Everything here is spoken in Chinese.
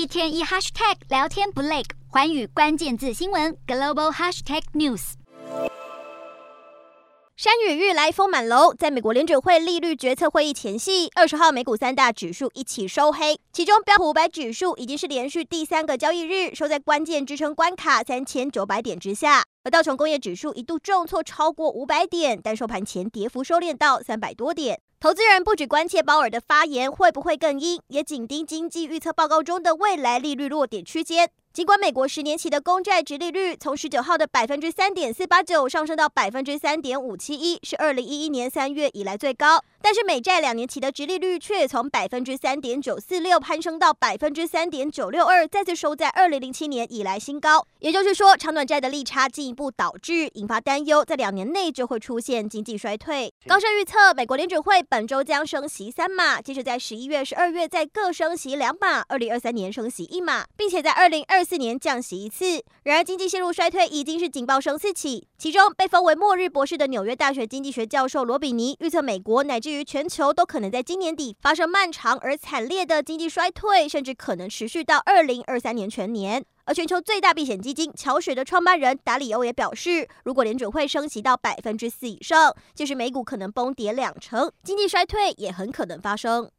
一天一 hashtag 聊天不累，环宇关键字新闻 global hashtag news。山雨欲来风满楼，在美国联准会利率决策会议前夕，二十号美股三大指数一起收黑，其中标普五百指数已经是连续第三个交易日收在关键支撑关卡三千九百点之下，而道琼工业指数一度重挫超过五百点，但收盘前跌幅收敛到三百多点。投资人不只关切鲍尔的发言会不会更鹰，也紧盯经济预测报告中的未来利率落点区间。尽管美国十年期的公债殖利率从十九号的百分之三点四八九上升到百分之三点五七一，是二零一一年三月以来最高，但是美债两年期的殖利率却从百分之三点九四六攀升到百分之三点九六二，再次收在二零零七年以来新高。也就是说，长短债的利差进一步导致引发担忧，在两年内就会出现经济衰退。高盛预测，美国联准会本周将升息三码，接着在十一月、十二月再各升息两码，二零二三年升息一码，并且在二零二四年降息一次。然而，经济陷入衰退已经是警报声四起。其中，被封为“末日博士”的纽约大学经济学教授罗比尼预测，美国乃至于全球都可能在今年底发生漫长而惨烈的经济衰退，甚至可能持续到二零二三年全年。而全球最大避险基金桥水的创办人达里欧也表示，如果联准会升息到百分之四以上，就是美股可能崩跌两成，经济衰退也很可能发生。